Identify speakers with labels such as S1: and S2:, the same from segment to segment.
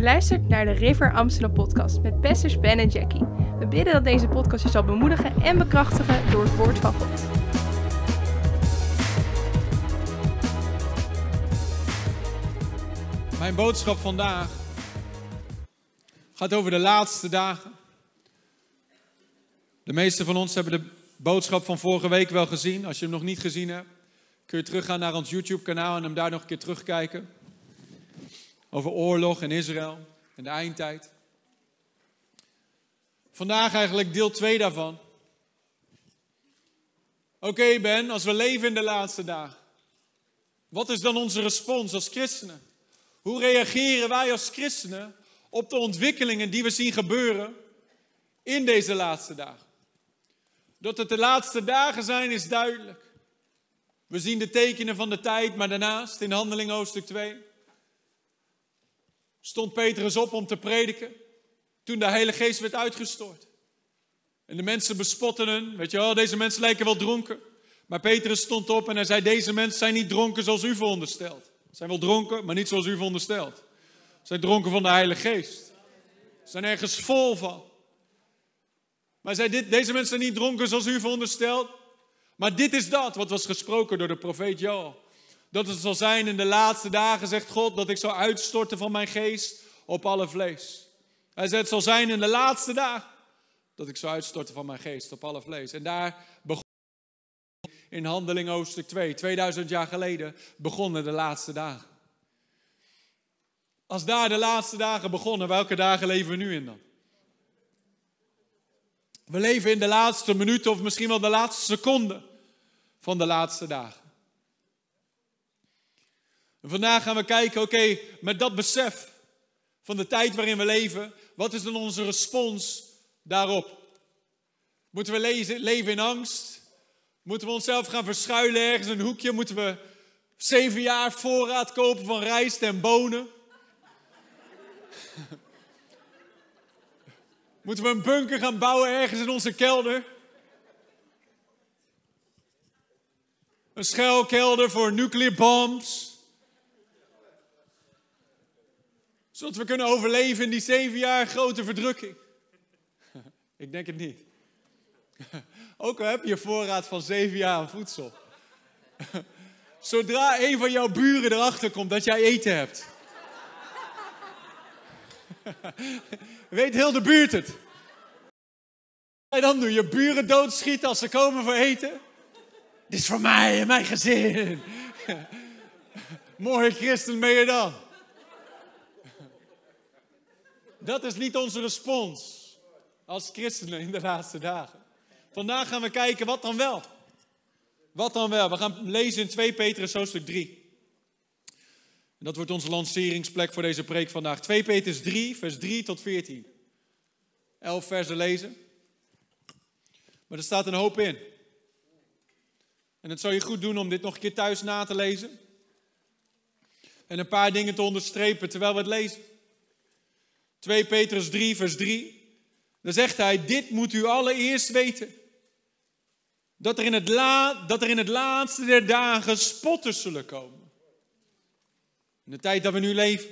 S1: Je luistert naar de River Amsterdam podcast met pastors Ben en Jackie. We bidden dat deze podcast je zal bemoedigen en bekrachtigen door het woord van God.
S2: Mijn boodschap vandaag gaat over de laatste dagen. De meeste van ons hebben de boodschap van vorige week wel gezien. Als je hem nog niet gezien hebt, kun je teruggaan naar ons YouTube-kanaal en hem daar nog een keer terugkijken. Over oorlog in Israël en de eindtijd. Vandaag eigenlijk deel 2 daarvan. Oké Ben, als we leven in de laatste dagen, wat is dan onze respons als christenen? Hoe reageren wij als christenen op de ontwikkelingen die we zien gebeuren in deze laatste dagen? Dat het de laatste dagen zijn is duidelijk. We zien de tekenen van de tijd, maar daarnaast in Handeling hoofdstuk 2 stond Petrus op om te prediken toen de Heilige Geest werd uitgestort. En de mensen bespotten hem, weet je deze mensen lijken wel dronken. Maar Petrus stond op en hij zei, deze mensen zijn niet dronken zoals u veronderstelt. Ze zijn wel dronken, maar niet zoals u veronderstelt. Ze zijn dronken van de Heilige Geest. Ze zijn ergens vol van. Maar hij zei, dit, deze mensen zijn niet dronken zoals u veronderstelt. Maar dit is dat wat was gesproken door de profeet Joel. Dat het zal zijn in de laatste dagen, zegt God, dat ik zal uitstorten van mijn geest op alle vlees. Hij zei, het zal zijn in de laatste dagen dat ik zal uitstorten van mijn geest op alle vlees. En daar begon in Handeling hoofdstuk 2, 2000 jaar geleden, begonnen de laatste dagen. Als daar de laatste dagen begonnen, welke dagen leven we nu in dan? We leven in de laatste minuten of misschien wel de laatste seconde van de laatste dagen. Vandaag gaan we kijken, oké, met dat besef van de tijd waarin we leven, wat is dan onze respons daarop? Moeten we leven in angst? Moeten we onszelf gaan verschuilen ergens in een hoekje? Moeten we zeven jaar voorraad kopen van rijst en bonen? Moeten we een bunker gaan bouwen ergens in onze kelder? Een schuilkelder voor nuclear bombs? Zodat we kunnen overleven in die zeven jaar grote verdrukking. Ik denk het niet. Ook al heb je voorraad van zeven jaar voedsel. Zodra een van jouw buren erachter komt dat jij eten hebt. Weet heel de buurt het. Wat dan doen? Je buren doodschieten als ze komen voor eten? Dit is voor mij en mijn gezin. Mooie christen ben je dan. Dat is niet onze respons als christenen in de laatste dagen. Vandaag gaan we kijken wat dan wel. Wat dan wel? We gaan lezen in 2 Petrus hoofdstuk 3. En dat wordt onze lanceringsplek voor deze preek vandaag. 2 Petrus 3, vers 3 tot 14. Elf versen lezen. Maar er staat een hoop in. En het zou je goed doen om dit nog een keer thuis na te lezen. En een paar dingen te onderstrepen terwijl we het lezen. 2 Petrus 3, vers 3. Dan zegt hij, dit moet u allereerst weten. Dat er in het, dat er in het laatste der dagen spotters zullen komen. In de tijd dat we nu leven.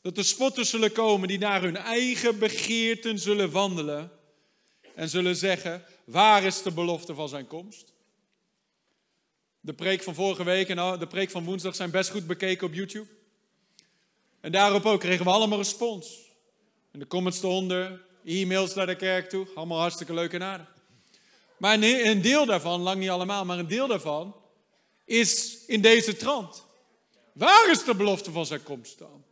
S2: Dat er spotters zullen komen die naar hun eigen begeerten zullen wandelen. En zullen zeggen, waar is de belofte van zijn komst? De preek van vorige week en de preek van woensdag zijn best goed bekeken op YouTube. En daarop ook kregen we allemaal respons. In de comments eronder, e-mails naar de kerk toe. Allemaal hartstikke leuk en aardig. Maar een deel daarvan, lang niet allemaal, maar een deel daarvan is in deze trant. Waar is de belofte van zijn komst dan?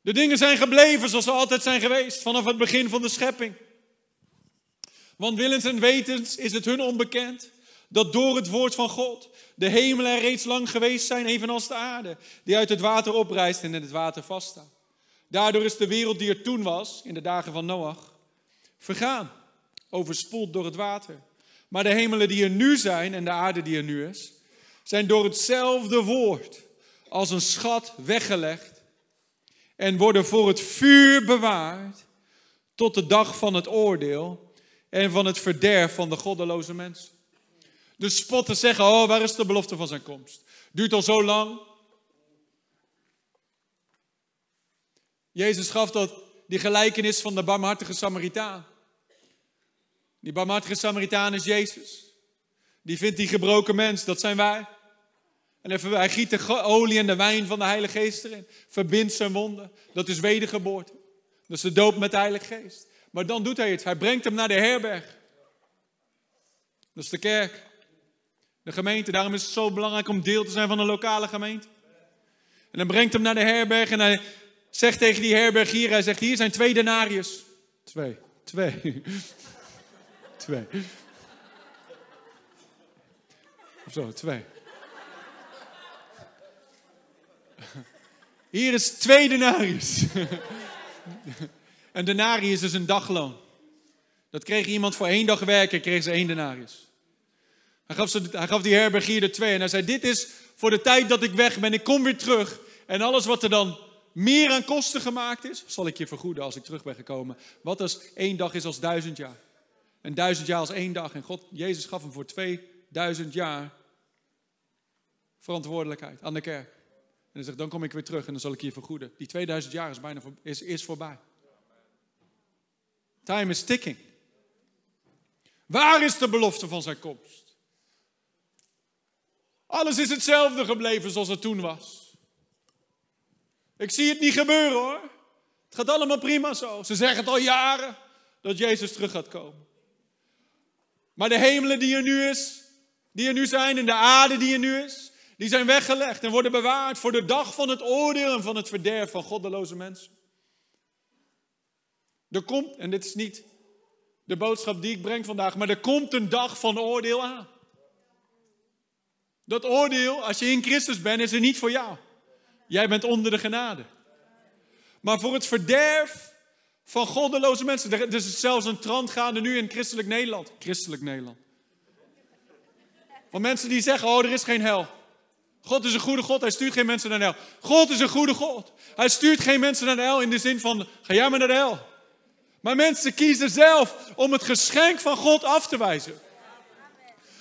S2: De dingen zijn gebleven zoals ze altijd zijn geweest, vanaf het begin van de schepping. Want willens en wetens is het hun onbekend dat door het woord van God de hemelen er reeds lang geweest zijn, evenals de aarde, die uit het water oprijst en in het water vaststaat. Daardoor is de wereld die er toen was, in de dagen van Noach, vergaan, overspoeld door het water. Maar de hemelen die er nu zijn en de aarde die er nu is, zijn door hetzelfde woord als een schat weggelegd en worden voor het vuur bewaard tot de dag van het oordeel en van het verderf van de goddeloze mensen. De spotters zeggen, oh waar is de belofte van zijn komst? Duurt al zo lang, Jezus gaf dat, die gelijkenis van de barmhartige Samaritaan. Die barmhartige Samaritaan is Jezus. Die vindt die gebroken mens, dat zijn wij. En hij giet de olie en de wijn van de Heilige Geest erin. Verbindt zijn wonden. Dat is wedergeboorte. Dat is de doop met de Heilige Geest. Maar dan doet hij iets. Hij brengt hem naar de herberg. Dat is de kerk. De gemeente. Daarom is het zo belangrijk om deel te zijn van een lokale gemeente. En dan brengt hem naar de herberg en hij zegt tegen die herberg hier, hij zegt hier zijn twee denarius. Twee, twee. twee. Of zo, twee. Hier is twee denarius. Een denarius is een dagloon. Dat kreeg iemand voor één dag werken, kreeg ze één denarius. Hij gaf, ze, hij gaf die herbergier er twee en hij zei, dit is voor de tijd dat ik weg ben, ik kom weer terug. En alles wat er dan meer aan kosten gemaakt is, zal ik je vergoeden als ik terug ben gekomen. Wat als één dag is als duizend jaar. En duizend jaar als één dag. En God, Jezus gaf hem voor 2000 jaar verantwoordelijkheid aan de kerk. En hij zegt, dan kom ik weer terug en dan zal ik je vergoeden. Die 2000 jaar is bijna is, is voorbij. Time is ticking. Waar is de belofte van zijn komst? Alles is hetzelfde gebleven zoals het toen was. Ik zie het niet gebeuren hoor. Het gaat allemaal prima zo. Ze zeggen het al jaren dat Jezus terug gaat komen. Maar de hemelen die er nu is, die er nu zijn en de aarde die er nu is, die zijn weggelegd en worden bewaard voor de dag van het oordeel en van het verderf van goddeloze mensen. Er komt, en dit is niet de boodschap die ik breng vandaag, maar er komt een dag van oordeel aan. Dat oordeel, als je in Christus bent, is er niet voor jou. Jij bent onder de genade. Maar voor het verderf van goddeloze mensen. Er is zelfs een trant gaande nu in christelijk Nederland. Christelijk Nederland. Van mensen die zeggen, oh er is geen hel. God is een goede God, hij stuurt geen mensen naar de hel. God is een goede God. Hij stuurt geen mensen naar de hel in de zin van, ga jij maar naar de hel. Maar mensen kiezen zelf om het geschenk van God af te wijzen.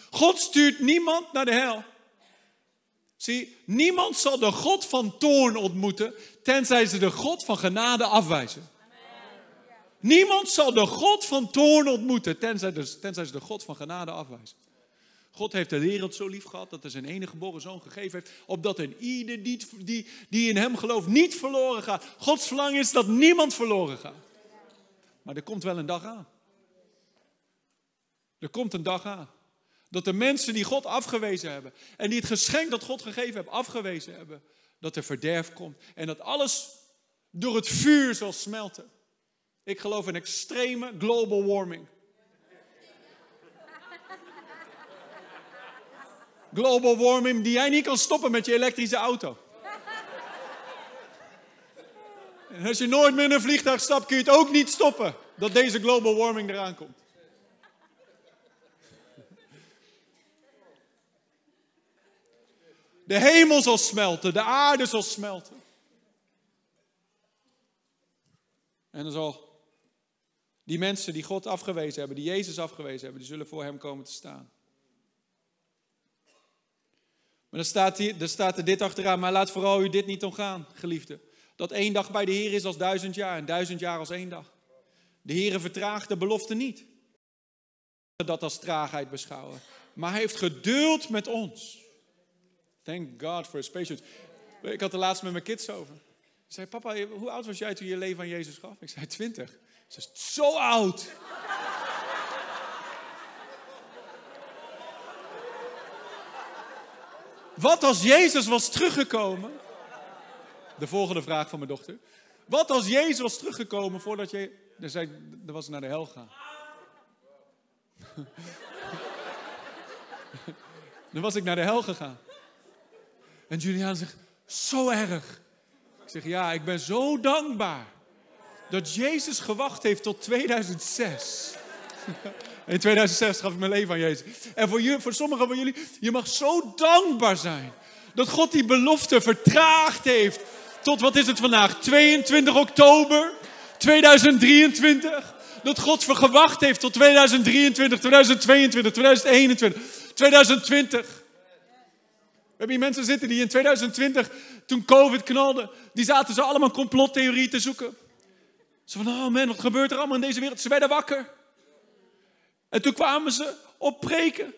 S2: God stuurt niemand naar de hel. Zie, niemand zal de God van toorn ontmoeten, tenzij ze de God van genade afwijzen. Niemand zal de God van toorn ontmoeten, tenzij, tenzij ze de God van genade afwijzen. God heeft de wereld zo lief gehad dat hij zijn enige geboren zoon gegeven heeft, opdat een ieder die, die, die in hem gelooft niet verloren gaat. Gods verlangen is dat niemand verloren gaat. Maar er komt wel een dag aan. Er komt een dag aan. Dat de mensen die God afgewezen hebben en die het geschenk dat God gegeven heeft afgewezen hebben, dat er verderf komt en dat alles door het vuur zal smelten. Ik geloof in extreme global warming. Global warming die jij niet kan stoppen met je elektrische auto. En als je nooit meer in een vliegtuig stapt, kun je het ook niet stoppen dat deze global warming eraan komt. De hemel zal smelten, de aarde zal smelten. En dan zal die mensen die God afgewezen hebben, die Jezus afgewezen hebben, die zullen voor hem komen te staan. Maar dan staat, hier, dan staat er dit achteraan, maar laat vooral u dit niet omgaan, geliefde. Dat één dag bij de Heer is als duizend jaar en duizend jaar als één dag. De Heer vertraagt de belofte niet. Dat als traagheid beschouwen. Maar hij heeft geduld met ons. Thank God for his patience. Ik had er laatst met mijn kids over. Ze zei, papa, hoe oud was jij toen je leven aan Jezus gaf? Ik zei, twintig. Ze is zo oud. Wat als Jezus was teruggekomen? De volgende vraag van mijn dochter. Wat als Jezus was teruggekomen voordat je. Dan, zei, dan was naar de hel gaan. dan was ik naar de hel gegaan. En Julian zegt: Zo erg. Ik zeg: Ja, ik ben zo dankbaar dat Jezus gewacht heeft tot 2006. In 2006 gaf ik mijn leven aan Jezus. En voor, voor sommigen van jullie, je mag zo dankbaar zijn dat God die belofte vertraagd heeft tot, wat is het vandaag, 22 oktober 2023. Dat God gewacht heeft tot 2023, 2022, 2021, 2020. We hebben hier mensen zitten die in 2020, toen COVID knalde, die zaten ze allemaal complottheorie te zoeken. Ze van, oh man, wat gebeurt er allemaal in deze wereld? Ze werden wakker. En toen kwamen ze op preken.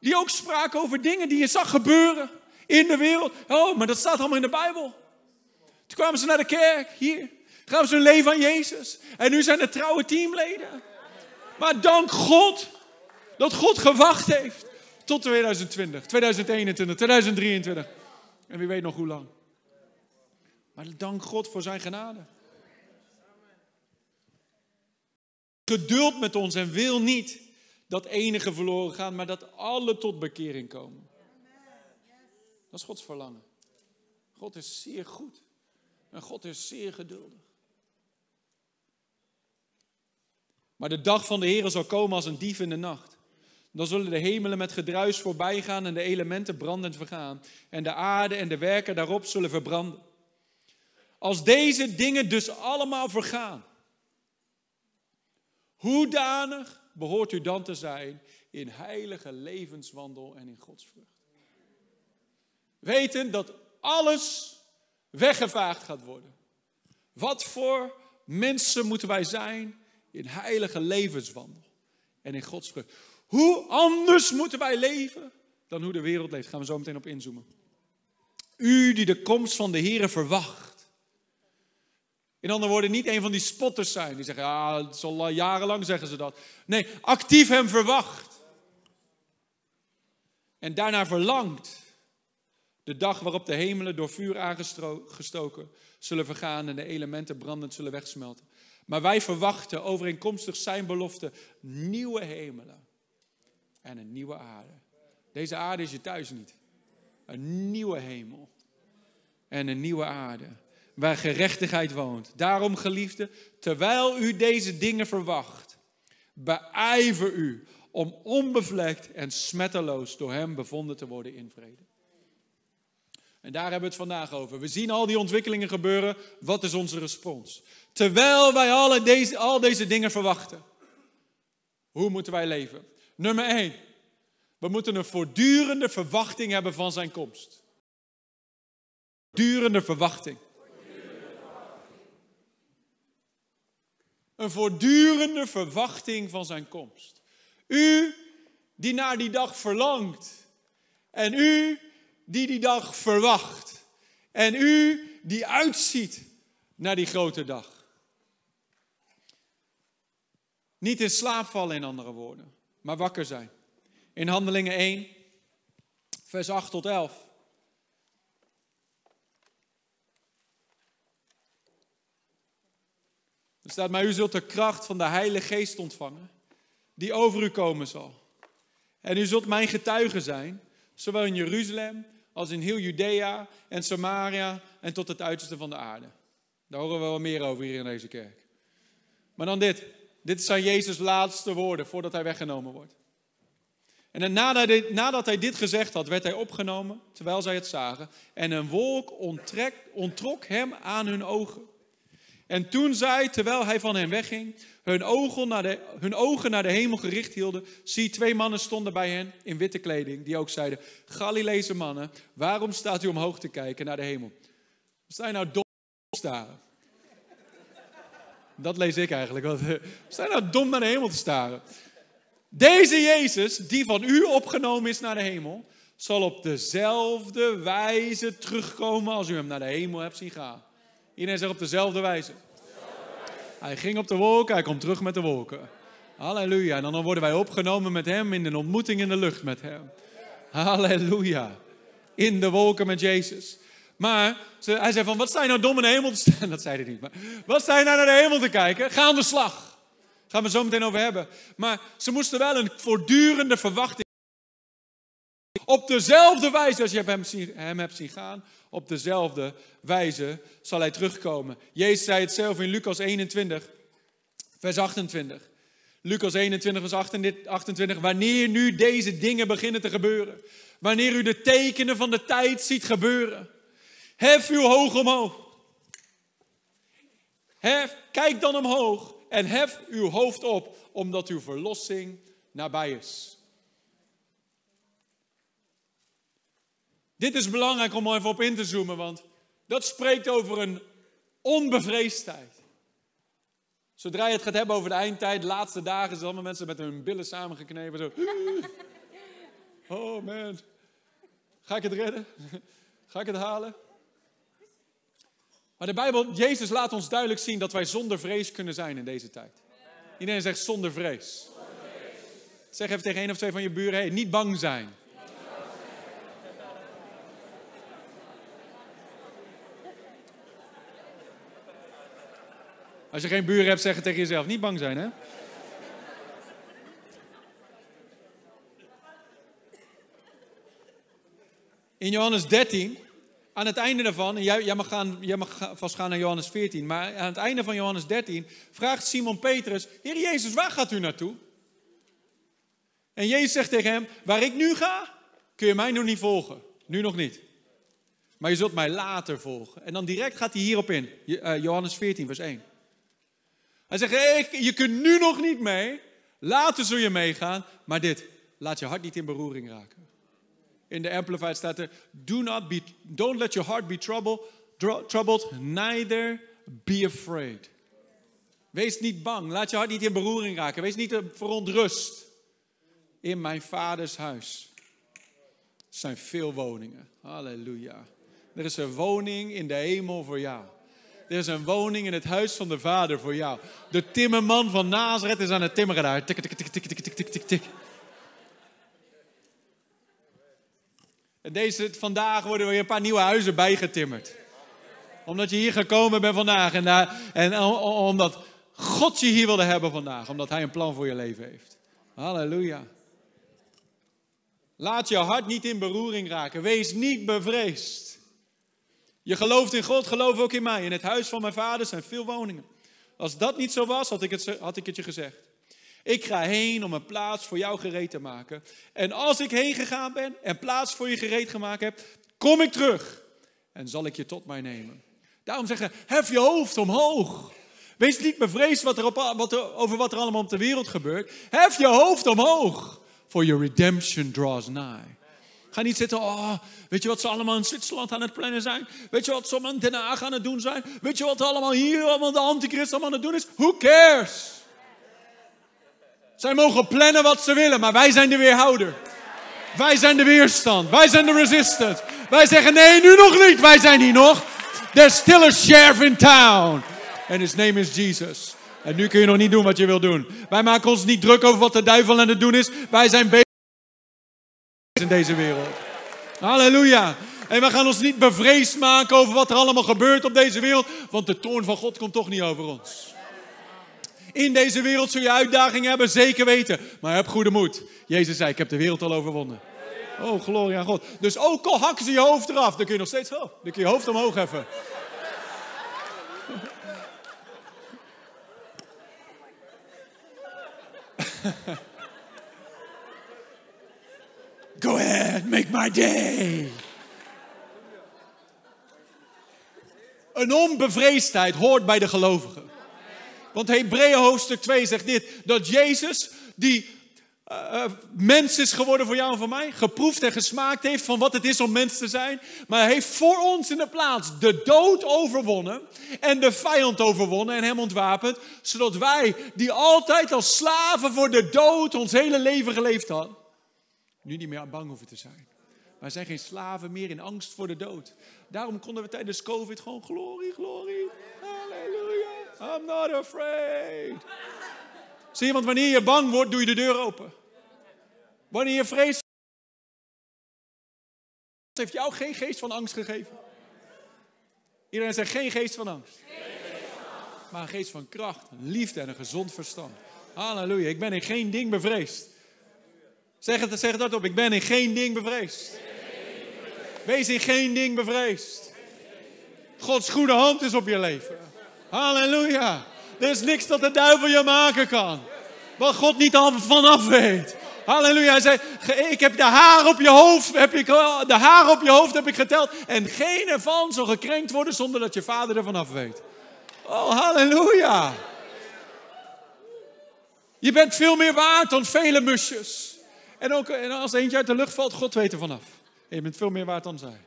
S2: Die ook spraken over dingen die je zag gebeuren in de wereld. Oh, maar dat staat allemaal in de Bijbel. Toen kwamen ze naar de kerk, hier. Gaven ze hun leven aan Jezus. En nu zijn er trouwe teamleden. Maar dank God dat God gewacht heeft tot 2020, 2021, 2023. En wie weet nog hoe lang. Maar dank God voor zijn genade. Geduld met ons en wil niet dat enige verloren gaan, maar dat alle tot bekering komen. Dat is Gods verlangen. God is zeer goed. En God is zeer geduldig. Maar de dag van de Heer zal komen als een dief in de nacht. Dan zullen de hemelen met gedruis voorbij gaan en de elementen brandend vergaan. En de aarde en de werken daarop zullen verbranden. Als deze dingen dus allemaal vergaan, hoedanig behoort u dan te zijn in heilige levenswandel en in Gods vrucht? Weten dat alles weggevaagd gaat worden. Wat voor mensen moeten wij zijn in heilige levenswandel en in Gods vrucht? Hoe anders moeten wij leven dan hoe de wereld leeft? Gaan we zo meteen op inzoomen. U die de komst van de Here verwacht. In andere woorden, niet een van die spotters zijn die zeggen, ja, het is al jarenlang zeggen ze dat. Nee, actief hem verwacht. En daarna verlangt. De dag waarop de hemelen door vuur aangestoken zullen vergaan en de elementen brandend zullen wegsmelten. Maar wij verwachten overeenkomstig zijn belofte nieuwe hemelen en een nieuwe aarde. Deze aarde is je thuis niet. Een nieuwe hemel en een nieuwe aarde waar gerechtigheid woont. Daarom, geliefde, terwijl u deze dingen verwacht, beijver u om onbevlekt en smetteloos door hem bevonden te worden in vrede. En daar hebben we het vandaag over. We zien al die ontwikkelingen gebeuren. Wat is onze respons? Terwijl wij alle deze, al deze dingen verwachten. Hoe moeten wij leven? Nummer 1. We moeten een voortdurende verwachting hebben van zijn komst. Durende verwachting. Een voortdurende verwachting van zijn komst. U die naar die dag verlangt. En u die die dag verwacht. En u die uitziet naar die grote dag. Niet in slaap vallen, in andere woorden, maar wakker zijn. In Handelingen 1, vers 8 tot 11. Er staat, maar u zult de kracht van de Heilige Geest ontvangen, die over u komen zal. En u zult mijn getuige zijn, zowel in Jeruzalem als in heel Judea en Samaria en tot het uiterste van de aarde. Daar horen we wel meer over hier in deze kerk. Maar dan dit. Dit zijn Jezus' laatste woorden voordat hij weggenomen wordt. En nadat hij, dit gezegd had, werd hij opgenomen terwijl zij het zagen. En een wolk ontrok hem aan hun ogen. En toen zij, terwijl hij van hen wegging, hun ogen, naar de, hun ogen naar de hemel gericht hielden, zie twee mannen stonden bij hen in witte kleding, die ook zeiden, Galileese mannen, waarom staat u omhoog te kijken naar de hemel? Sta je nou dom staren? Dat lees ik eigenlijk. Wat, sta je nou dom naar de hemel te staren? Deze Jezus, die van u opgenomen is naar de hemel, zal op dezelfde wijze terugkomen als u hem naar de hemel hebt zien gaan. Iedereen zegt op dezelfde wijze. Hij ging op de wolken, hij komt terug met de wolken. Halleluja. En dan worden wij opgenomen met hem in een ontmoeting in de lucht met hem. Halleluja. In de wolken met Jezus. Maar hij zei van, wat je nou dom in de hemel te staan? Dat zei hij niet. Maar wat je nou naar de hemel te kijken? Ga aan de slag. Gaan we zo meteen over hebben. Maar ze moesten wel een voortdurende verwachting. Op dezelfde wijze als je hem, hem hebt zien gaan, op dezelfde wijze zal hij terugkomen. Jezus zei het zelf in Lucas 21, vers 28. Lucas 21, vers 28. Wanneer nu deze dingen beginnen te gebeuren. Wanneer u de tekenen van de tijd ziet gebeuren. Hef uw hoog omhoog. Hef, kijk dan omhoog en hef uw hoofd op, omdat uw verlossing nabij is. Dit is belangrijk om even op in te zoomen, want dat spreekt over een onbevreesdheid. Zodra je het gaat hebben over de eindtijd, de laatste dagen, zijn allemaal mensen met hun billen samengeknepen. Zo. Oh man, ga ik het redden? Ga ik het halen? Maar de Bijbel, Jezus laat ons duidelijk zien dat wij zonder vrees kunnen zijn in deze tijd. Iedereen zegt zonder vrees. Zeg even tegen één of twee van je buren, hey, niet bang zijn. Als je geen buren hebt, zeg het tegen jezelf, niet bang zijn hè. In Johannes 13 aan het einde daarvan, jij, jij, mag gaan, jij mag vast gaan naar Johannes 14, maar aan het einde van Johannes 13 vraagt Simon Petrus, Heer Jezus, waar gaat u naartoe? En Jezus zegt tegen hem, waar ik nu ga, kun je mij nog niet volgen. Nu nog niet. Maar je zult mij later volgen. En dan direct gaat hij hierop in, eh, Johannes 14, vers 1. Hij zegt, hey, je kunt nu nog niet mee, later zul je meegaan, maar dit, laat je hart niet in beroering raken. In de Amplified staat er: Do not be, don't let your heart be troubled, troubled, neither be afraid. Wees niet bang, laat je hart niet in beroering raken, wees niet verontrust. In mijn vaders huis zijn veel woningen. Halleluja. Er is een woning in de hemel voor jou. Er is een woning in het huis van de Vader voor jou. De timmerman van Nazareth is aan het timmeren daar. Tik, tik, tik, tik, tik, tik, tik, tik, En deze, vandaag worden weer een paar nieuwe huizen bijgetimmerd. Omdat je hier gekomen bent vandaag. En, daar, en omdat God je hier wilde hebben vandaag. Omdat Hij een plan voor je leven heeft. Halleluja. Laat je hart niet in beroering raken. Wees niet bevreesd. Je gelooft in God, geloof ook in mij. In het huis van mijn vader zijn veel woningen. Als dat niet zo was, had ik het, had ik het je gezegd. Ik ga heen om een plaats voor jou gereed te maken. En als ik heen gegaan ben en plaats voor je gereed gemaakt heb, kom ik terug en zal ik je tot mij nemen. Daarom zeggen, hef je hoofd omhoog. Wees niet bevreesd wat er op, wat er, over wat er allemaal op de wereld gebeurt. Hef je hoofd omhoog, for your redemption draws nigh. Ga niet zitten, oh, weet je wat ze allemaal in Zwitserland aan het plannen zijn? Weet je wat ze allemaal in Den Haag aan het doen zijn? Weet je wat allemaal hier, allemaal de antichrist allemaal aan het doen is? Who cares? Zij mogen plannen wat ze willen, maar wij zijn de weerhouder. Wij zijn de weerstand. Wij zijn de resistance. Wij zeggen nee, nu nog niet. Wij zijn hier nog. There's still a sheriff in town. And his name is Jesus. En nu kun je nog niet doen wat je wil doen. Wij maken ons niet druk over wat de duivel aan het doen is. Wij zijn bezig in deze wereld. Halleluja. En we gaan ons niet bevreesd maken over wat er allemaal gebeurt op deze wereld. Want de toorn van God komt toch niet over ons. In deze wereld zul je uitdagingen hebben, zeker weten. Maar heb goede moed. Jezus zei, ik heb de wereld al overwonnen. Oh, glorie aan God. Dus ook al hakken ze je hoofd eraf, dan kun je nog steeds, oh, dan kun je je hoofd omhoog heffen. Go ahead, make my day. Een onbevreesdheid hoort bij de gelovigen. Want Hebreeën hoofdstuk 2 zegt dit: dat Jezus, die uh, mens is geworden voor jou en voor mij, geproefd en gesmaakt heeft van wat het is om mens te zijn, maar hij heeft voor ons in de plaats de dood overwonnen en de vijand overwonnen en hem ontwapend, zodat wij, die altijd als slaven voor de dood ons hele leven geleefd hadden, nu niet meer bang hoeven te zijn. Wij zijn geen slaven meer in angst voor de dood. Daarom konden we tijdens COVID gewoon glorie, glorie, halleluja. I'm not afraid. Zie je, want wanneer je bang wordt, doe je de deur open. Wanneer je vreest, heeft jou geen geest van angst gegeven. Iedereen zegt geen geest van angst. Maar een geest van kracht, liefde en een gezond verstand. Halleluja, ik ben in geen ding bevreesd. Zeg het, zeg het hardop, ik ben in geen ding bevreesd. Wees in geen ding bevreesd. Gods goede hand is op je leven. Halleluja. Er is niks dat de duivel je maken kan. Wat God niet al vanaf weet. Halleluja. Hij zei, ik heb de haar op je hoofd, heb ik, de haar op je hoofd heb ik geteld. En geen ervan zal gekrenkt worden zonder dat je vader er vanaf weet. Oh, halleluja. Je bent veel meer waard dan vele musjes. En, ook, en als eentje uit de lucht valt, God weet er vanaf. Je bent veel meer waard dan zij.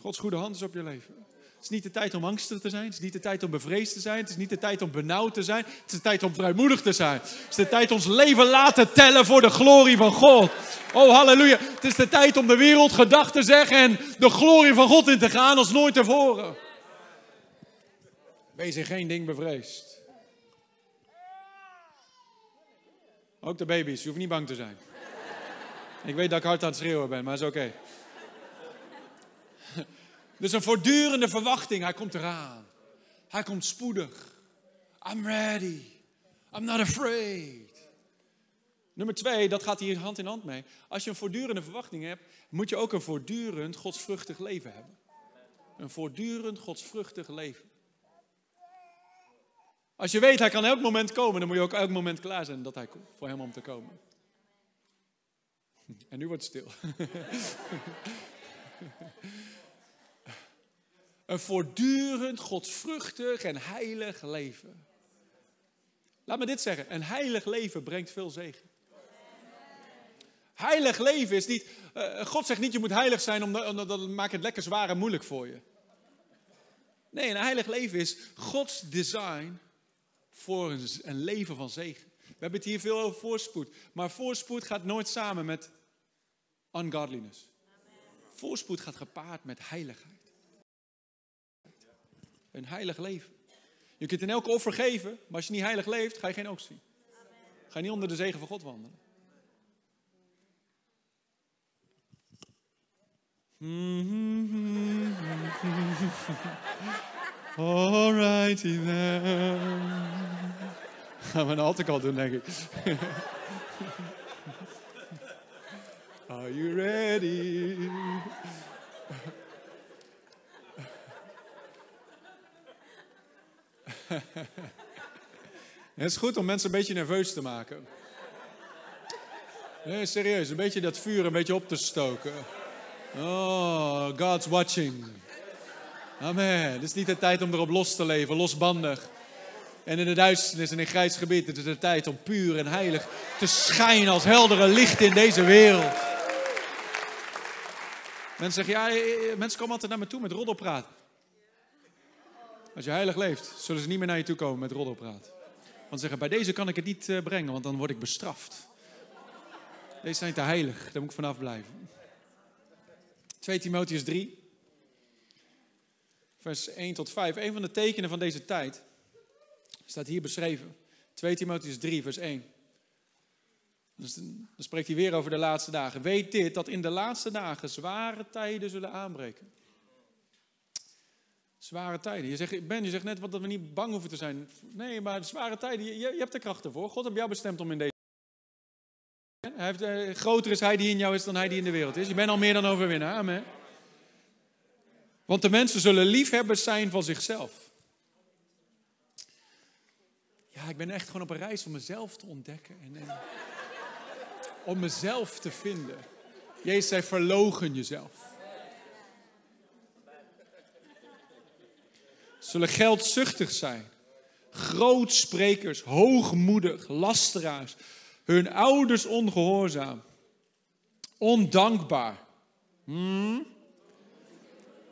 S2: Gods goede hand is op je leven. Het is niet de tijd om angstig te zijn. Het is niet de tijd om bevreesd te zijn. Het is niet de tijd om benauwd te zijn. Het is de tijd om vrijmoedig te zijn. Het is de tijd ons leven laten tellen voor de glorie van God. Oh, halleluja. Het is de tijd om de wereld gedag te zeggen en de glorie van God in te gaan als nooit tevoren. Wees in geen ding bevreesd. Ook de baby's, je hoeft niet bang te zijn. Ik weet dat ik hard aan het schreeuwen ben, maar is oké. Dus een voortdurende verwachting, hij komt eraan. Hij komt spoedig. I'm ready. I'm not afraid. Nummer twee, dat gaat hier hand in hand mee. Als je een voortdurende verwachting hebt, moet je ook een voortdurend godsvruchtig leven hebben. Een voortdurend godsvruchtig leven. Als je weet, hij kan elk moment komen, dan moet je ook elk moment klaar zijn dat hij komt, voor hem om te komen. En nu wordt het stil. een voortdurend godsvruchtig en heilig leven. Laat me dit zeggen, een heilig leven brengt veel zegen. Heilig leven is niet, uh, God zegt niet je moet heilig zijn, omdat, omdat dat maakt het lekker zwaar en moeilijk voor je. Nee, een heilig leven is Gods design voor een, een leven van zegen. We hebben het hier veel over voorspoed, maar voorspoed gaat nooit samen met ungodliness. Voorspoed gaat gepaard met heiligheid. Een heilig leven. Je kunt in elke offer geven, maar als je niet heilig leeft, ga je geen oogst zien. Ga je niet onder de zegen van God wandelen. Alrighty then. Gaan we een altekal doen, denk ik. Are you ready? Het is goed om mensen een beetje nerveus te maken. Nee, serieus, een beetje dat vuur een beetje op te stoken. Oh, God's watching. Amen. Het is niet de tijd om erop los te leven, losbandig. En in de duisternis en in grijs gebied, het is de tijd om puur en heilig te schijnen als heldere licht in deze wereld. Mensen zeggen, ja, eh, eh, mensen komen altijd naar me toe met roddelpraat. Als je heilig leeft, zullen ze niet meer naar je toe komen met roddelpraat. Want ze zeggen, bij deze kan ik het niet eh, brengen, want dan word ik bestraft. Deze zijn te heilig, daar moet ik vanaf blijven. 2 Timotheus 3, vers 1 tot 5. Een van de tekenen van deze tijd staat hier beschreven. 2 Timotheus 3, vers 1. Dus dan spreekt hij weer over de laatste dagen. Weet dit, dat in de laatste dagen zware tijden zullen aanbreken. Zware tijden. Je zegt, Ben, je zegt net wat dat we niet bang hoeven te zijn. Nee, maar zware tijden, je, je hebt de kracht ervoor. God heeft jou bestemd om in deze. Hij eh, groter is hij die in jou is dan hij die in de wereld is. Je bent al meer dan overwinnaar. Amen. Want de mensen zullen liefhebbers zijn van zichzelf. Ja, ik ben echt gewoon op een reis om mezelf te ontdekken. En, en om mezelf te vinden. Jezus zei, verlogen jezelf. Zullen geldzuchtig zijn, grootsprekers, hoogmoedig, lasteraars, hun ouders ongehoorzaam, ondankbaar, hmm?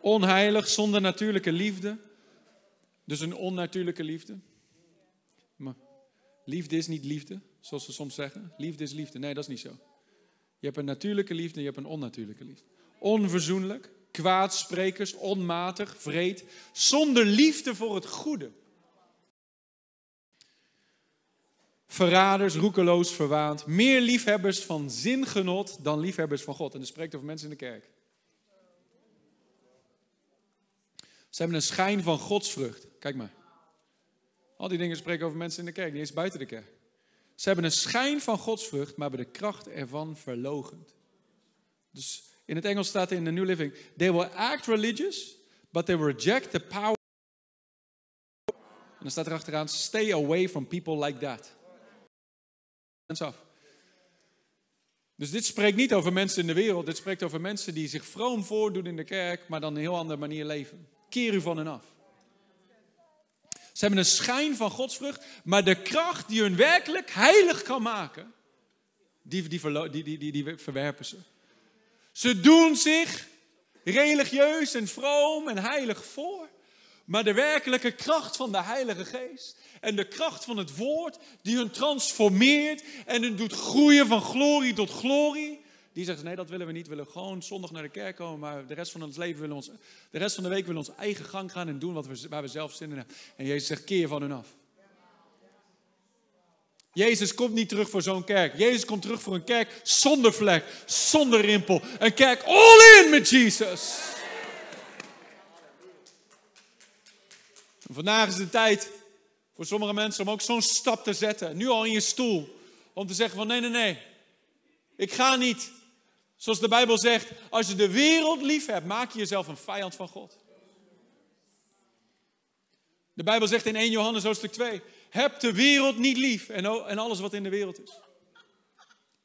S2: onheilig, zonder natuurlijke liefde. Dus een onnatuurlijke liefde. Maar liefde is niet liefde, zoals ze soms zeggen. Liefde is liefde. Nee, dat is niet zo. Je hebt een natuurlijke liefde en je hebt een onnatuurlijke liefde. Onverzoenlijk, kwaadsprekers, onmatig, vreed, zonder liefde voor het goede. Verraders, roekeloos, verwaand, meer liefhebbers van zingenot dan liefhebbers van God. En dat spreekt over mensen in de kerk. Ze hebben een schijn van godsvrucht. Kijk maar. Al die dingen spreken over mensen in de kerk, niet eens buiten de kerk. Ze hebben een schijn van godsvrucht, maar hebben de kracht ervan verlogend. Dus in het Engels staat in de New Living: They will act religious, but they reject the power. En dan staat er achteraan: Stay away from people like that. af. Dus dit spreekt niet over mensen in de wereld. Dit spreekt over mensen die zich vroom voordoen in de kerk, maar dan een heel andere manier leven. Keer u van hen af. Ze hebben een schijn van godsvrucht, maar de kracht die hun werkelijk heilig kan maken, die, die, die, die verwerpen ze. Ze doen zich religieus en vroom en heilig voor. Maar de werkelijke kracht van de Heilige Geest en de kracht van het woord die hun transformeert en hun doet groeien van glorie tot glorie. Die zegt, nee dat willen we niet, we willen gewoon zondag naar de kerk komen, maar de rest van ons leven willen ons, de rest van de week willen we ons eigen gang gaan en doen wat we, waar we zelf zin in hebben. En Jezus zegt, keer van hun af. Jezus komt niet terug voor zo'n kerk. Jezus komt terug voor een kerk zonder vlek, zonder rimpel. Een kerk all in met Jezus. vandaag is de tijd voor sommige mensen om ook zo'n stap te zetten. Nu al in je stoel. Om te zeggen van nee, nee, nee. Ik ga niet. Zoals de Bijbel zegt, als je de wereld lief hebt, maak je jezelf een vijand van God. De Bijbel zegt in 1 Johannes hoofdstuk 2, heb de wereld niet lief en, alles wat in de wereld is.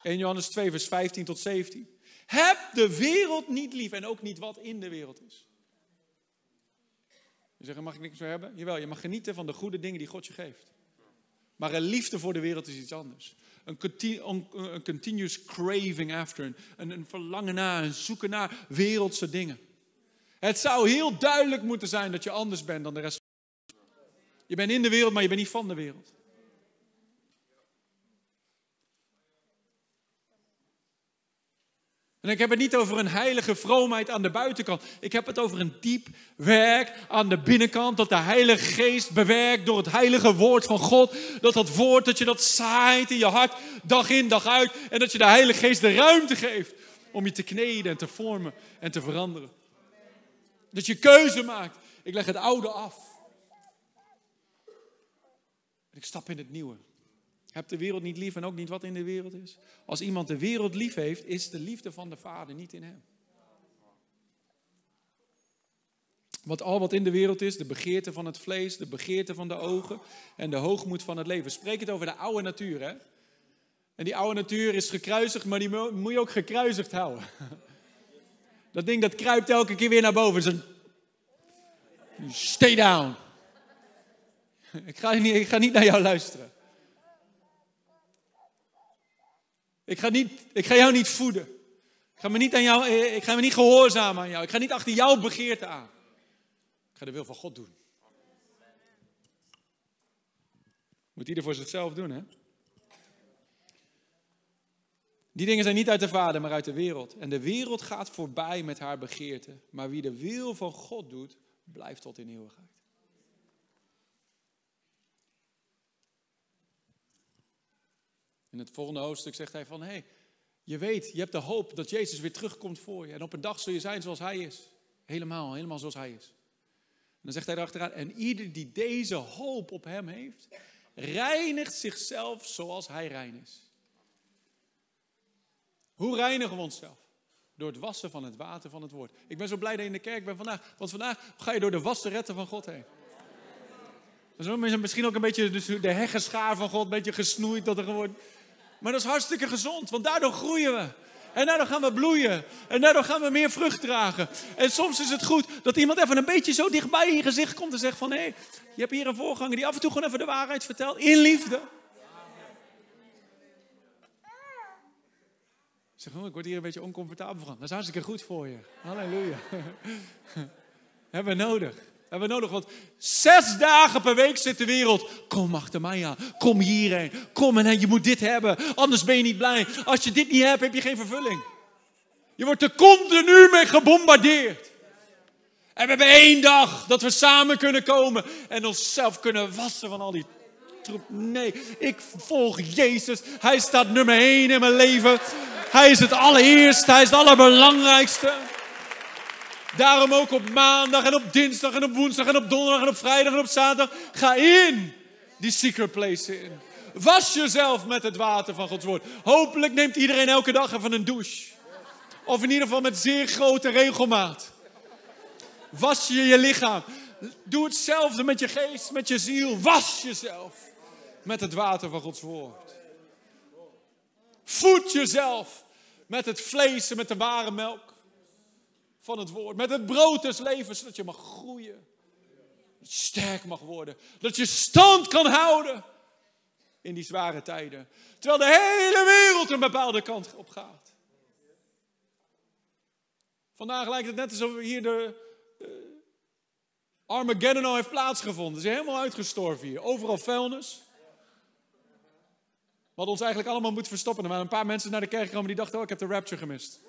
S2: 1 Johannes 2 vers 15 tot 17. Heb de wereld niet lief en ook niet wat in de wereld is. Je zegt, mag ik niks meer hebben? Jawel, je mag genieten van de goede dingen die God je geeft. Maar een liefde voor de wereld is iets anders. Een, een continuous craving after, een, een verlangen naar, een zoeken naar wereldse dingen. Het zou heel duidelijk moeten zijn dat je anders bent dan de rest. Je bent in de wereld, maar je bent niet van de wereld. En ik heb het niet over een heilige vroomheid aan de buitenkant. Ik heb het over een diep werk aan de binnenkant. Dat de Heilige Geest bewerkt door het heilige woord van God. Dat dat woord, dat je dat zaait in je hart, dag in, dag uit. En dat je de Heilige Geest de ruimte geeft om je te kneden en te vormen en te veranderen. Dat je keuze maakt. Ik leg het oude af. Ik stap in het nieuwe. Heb de wereld niet lief en ook niet wat in de wereld is. Als iemand de wereld lief heeft, is de liefde van de Vader niet in hem. Want al wat in de wereld is, de begeerte van het vlees, de begeerte van de ogen en de hoogmoed van het leven. Spreek het over de oude natuur, hè? En die oude natuur is gekruisigd, maar die moet je ook gekruisigd houden. Dat ding dat kruipt elke keer weer naar boven. Stay down. Ik ga, niet, ik ga niet naar jou luisteren. Ik ga, niet, ik ga jou niet voeden. Ik ga, me niet aan jou, ik ga me niet gehoorzamen aan jou. Ik ga niet achter jouw begeerte aan. Ik ga de wil van God doen. Moet ieder voor zichzelf doen, hè? Die dingen zijn niet uit de Vader, maar uit de wereld. En de wereld gaat voorbij met haar begeerte. Maar wie de wil van God doet, blijft tot in eeuwigheid. In het volgende hoofdstuk zegt hij van, hé, hey, je weet, je hebt de hoop dat Jezus weer terugkomt voor je. En op een dag zul je zijn zoals Hij is. Helemaal, helemaal zoals Hij is. En dan zegt hij erachteraan, en ieder die deze hoop op Hem heeft, reinigt zichzelf zoals Hij rein is. Hoe reinigen we onszelf? Door het wassen van het water van het woord. Ik ben zo blij dat je in de kerk bent vandaag, want vandaag ga je door de wasseretten van God heen. Misschien ook een beetje de heggenschaar van God, een beetje gesnoeid dat er gewoon maar dat is hartstikke gezond, want daardoor groeien we. En daardoor gaan we bloeien. En daardoor gaan we meer vrucht dragen. En soms is het goed dat iemand even een beetje zo dichtbij in je gezicht komt en zegt van... hé, hey, je hebt hier een voorganger die af en toe gewoon even de waarheid vertelt. In liefde. Zeg, oh, ik word hier een beetje oncomfortabel van. Dat is hartstikke goed voor je. Halleluja. Hebben we nodig hebben we nodig, want zes dagen per week zit de wereld. Kom achter mij aan, kom hierheen, kom en je moet dit hebben, anders ben je niet blij. Als je dit niet hebt, heb je geen vervulling. Je wordt er continu mee gebombardeerd. En we hebben één dag dat we samen kunnen komen en onszelf kunnen wassen van al die troep. Nee, ik volg Jezus. Hij staat nummer één in mijn leven. Hij is het allereerste, hij is het allerbelangrijkste. Daarom ook op maandag en op dinsdag en op woensdag en op donderdag en op vrijdag en op zaterdag. Ga in die secret place in. Was jezelf met het water van Gods woord. Hopelijk neemt iedereen elke dag even een douche. Of in ieder geval met zeer grote regelmaat. Was je je lichaam. Doe hetzelfde met je geest, met je ziel. Was jezelf met het water van Gods woord. Voed jezelf met het vlees en met de ware melk van het woord. Met het brood des levens, zodat je mag groeien. Sterk mag worden. Dat je stand kan houden in die zware tijden. Terwijl de hele wereld een bepaalde kant op gaat. Vandaag lijkt het net alsof hier de uh, Armageddon al heeft plaatsgevonden. Ze zijn helemaal uitgestorven hier. Overal vuilnis. Wat ons eigenlijk allemaal moet verstoppen. Er waren een paar mensen naar de kerk gekomen die dachten, oh ik heb de rapture gemist.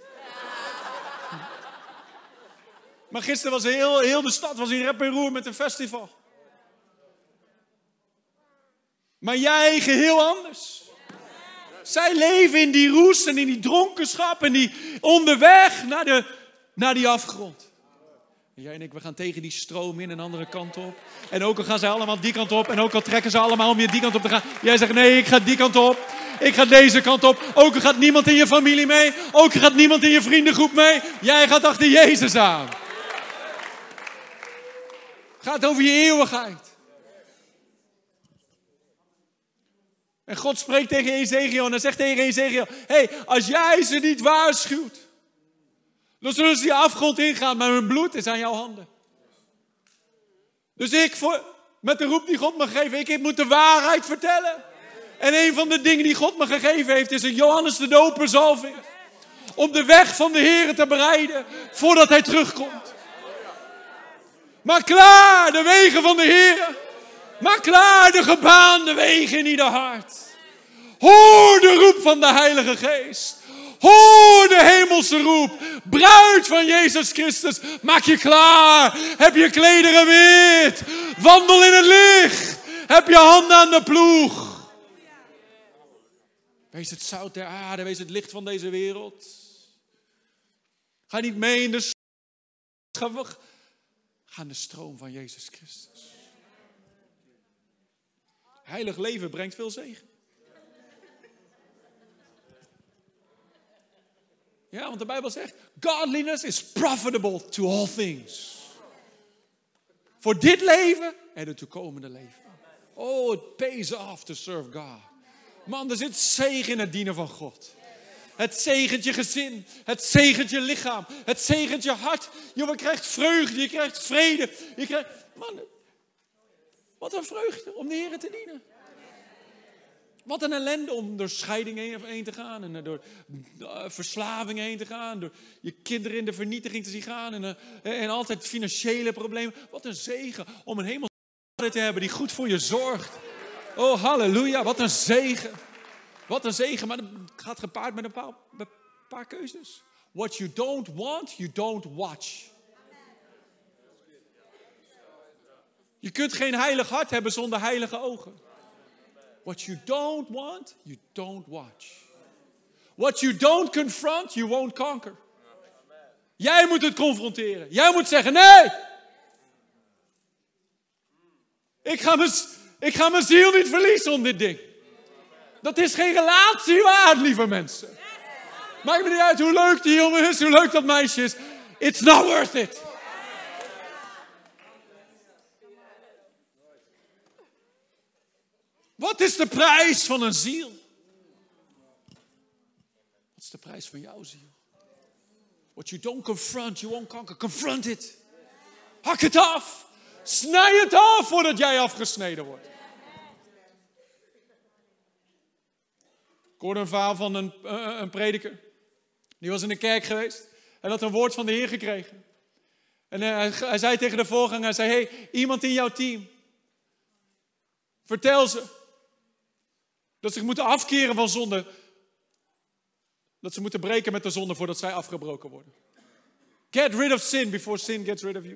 S2: Maar gisteren was heel, heel de stad was in rep en roer met een festival. Maar jij geheel anders. Zij leven in die roes en in die dronkenschap en die onderweg naar, de, naar die afgrond. En jij en ik, we gaan tegen die stroom in een andere kant op. En ook al gaan ze allemaal die kant op. En ook al trekken ze allemaal om je die kant op te gaan. Jij zegt, nee, ik ga die kant op. Ik ga deze kant op. Ook al gaat niemand in je familie mee. Ook al gaat niemand in je vriendengroep mee. Jij gaat achter Jezus aan. Gaat over je eeuwigheid. En God spreekt tegen Ezekiel en hij zegt tegen Ezekiel: hey, als jij ze niet waarschuwt, dan zullen ze die afgrond ingaan, maar hun bloed is aan jouw handen. Dus ik, voor, met de roep die God me geeft, ik moet de waarheid vertellen. En een van de dingen die God me gegeven heeft, is een Johannes de Doper zalving. Om de weg van de Heer te bereiden, voordat hij terugkomt. Maar klaar de wegen van de Heer. Maar klaar de gebaande wegen in ieder hart. Hoor de roep van de Heilige Geest. Hoor de hemelse roep. Bruid van Jezus Christus, maak je klaar. Heb je klederen wit. Wandel in het licht. Heb je handen aan de ploeg. Wees het zout der aarde, wees het licht van deze wereld. Ga niet mee in de Ga in de stroom van Jezus Christus. Heilig leven brengt veel zegen. Ja, want de Bijbel zegt: Godliness is profitable to all things. Voor dit leven en het toekomende leven. Oh, it pays off to serve God. Man, er zit zegen in het dienen van God. Het zegent je gezin. Het zegent je lichaam. Het zegent je hart. Je krijgt vreugde. Je krijgt vrede. Je krijgt... Man, wat een vreugde om de Heer te dienen. Wat een ellende om door scheiding heen te gaan. En door eh, verslaving heen te gaan. Door je kinderen in de vernietiging te zien gaan. En, eh, en altijd financiële problemen. Wat een zegen om een hemel te hebben die goed voor je zorgt. Oh, halleluja. Wat een zegen. Wat een zegen, maar het gaat gepaard met een paar, een paar keuzes. What you don't want, you don't watch. Je kunt geen heilig hart hebben zonder heilige ogen. What you don't want, you don't watch. What you don't confront, you won't conquer. Jij moet het confronteren. Jij moet zeggen: nee. Ik ga mijn, ik ga mijn ziel niet verliezen om dit ding. Dat is geen relatie waard, lieve mensen. Maakt me niet uit hoe leuk die jongen is, hoe leuk dat meisje is. It's not worth it. Wat is de prijs van een ziel? Wat is de prijs van jouw ziel? What you don't confront, you won't conquer. Confront it. Hak het af. Snij het af voordat jij afgesneden wordt. Ik hoorde een verhaal van een, uh, een prediker. Die was in de kerk geweest en had een woord van de Heer gekregen. En uh, hij, hij, zei tegen de voorganger, hij zei, hey, iemand in jouw team, vertel ze dat ze zich moeten afkeren van zonde. Dat ze moeten breken met de zonde voordat zij afgebroken worden. Get rid of sin before sin gets rid of you.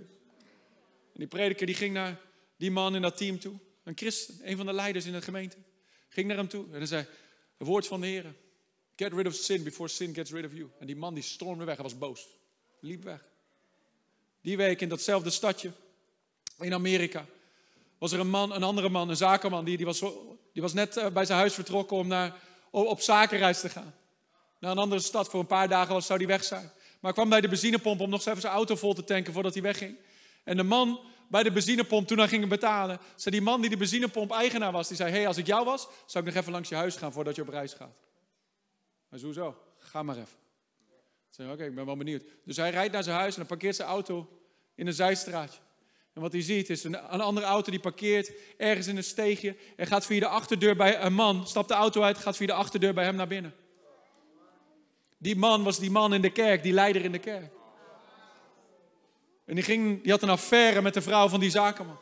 S2: En die prediker die ging naar die man in dat team toe. Een christen, een van de leiders in de gemeente. Ging naar hem toe en hij zei, het woord van de Heer. Get rid of sin before sin gets rid of you. En die man die stormde weg, hij was boos. Liep weg. Die week in datzelfde stadje in Amerika was er een man, een andere man, een zakenman, die, die, was, die was net eh, bij zijn huis vertrokken om naar, op zakenreis te gaan. Naar een andere stad, voor een paar dagen was, zou hij weg zijn. Maar hij kwam bij de benzinepomp om nog even zijn auto vol te tanken voordat hij wegging. En de man bij de benzinepomp, toen hij ging betalen, zei die man die de benzinepomp eigenaar was, die zei, hey, als ik jou was, zou ik nog even langs je huis gaan voordat je op reis gaat. Hij zei, hoezo? Ga maar even. Zei, oké, ik ben wel benieuwd. Dus hij rijdt naar zijn huis en dan parkeert zijn auto in een zijstraatje. En wat hij ziet is een, een, andere auto die parkeert ergens in een steegje en gaat via de achterdeur bij een man, stapt de auto uit, gaat via de achterdeur bij hem naar binnen. Die man was die man in de kerk, die leider in de kerk. En die, ging, die had een affaire met de vrouw van die zakenman.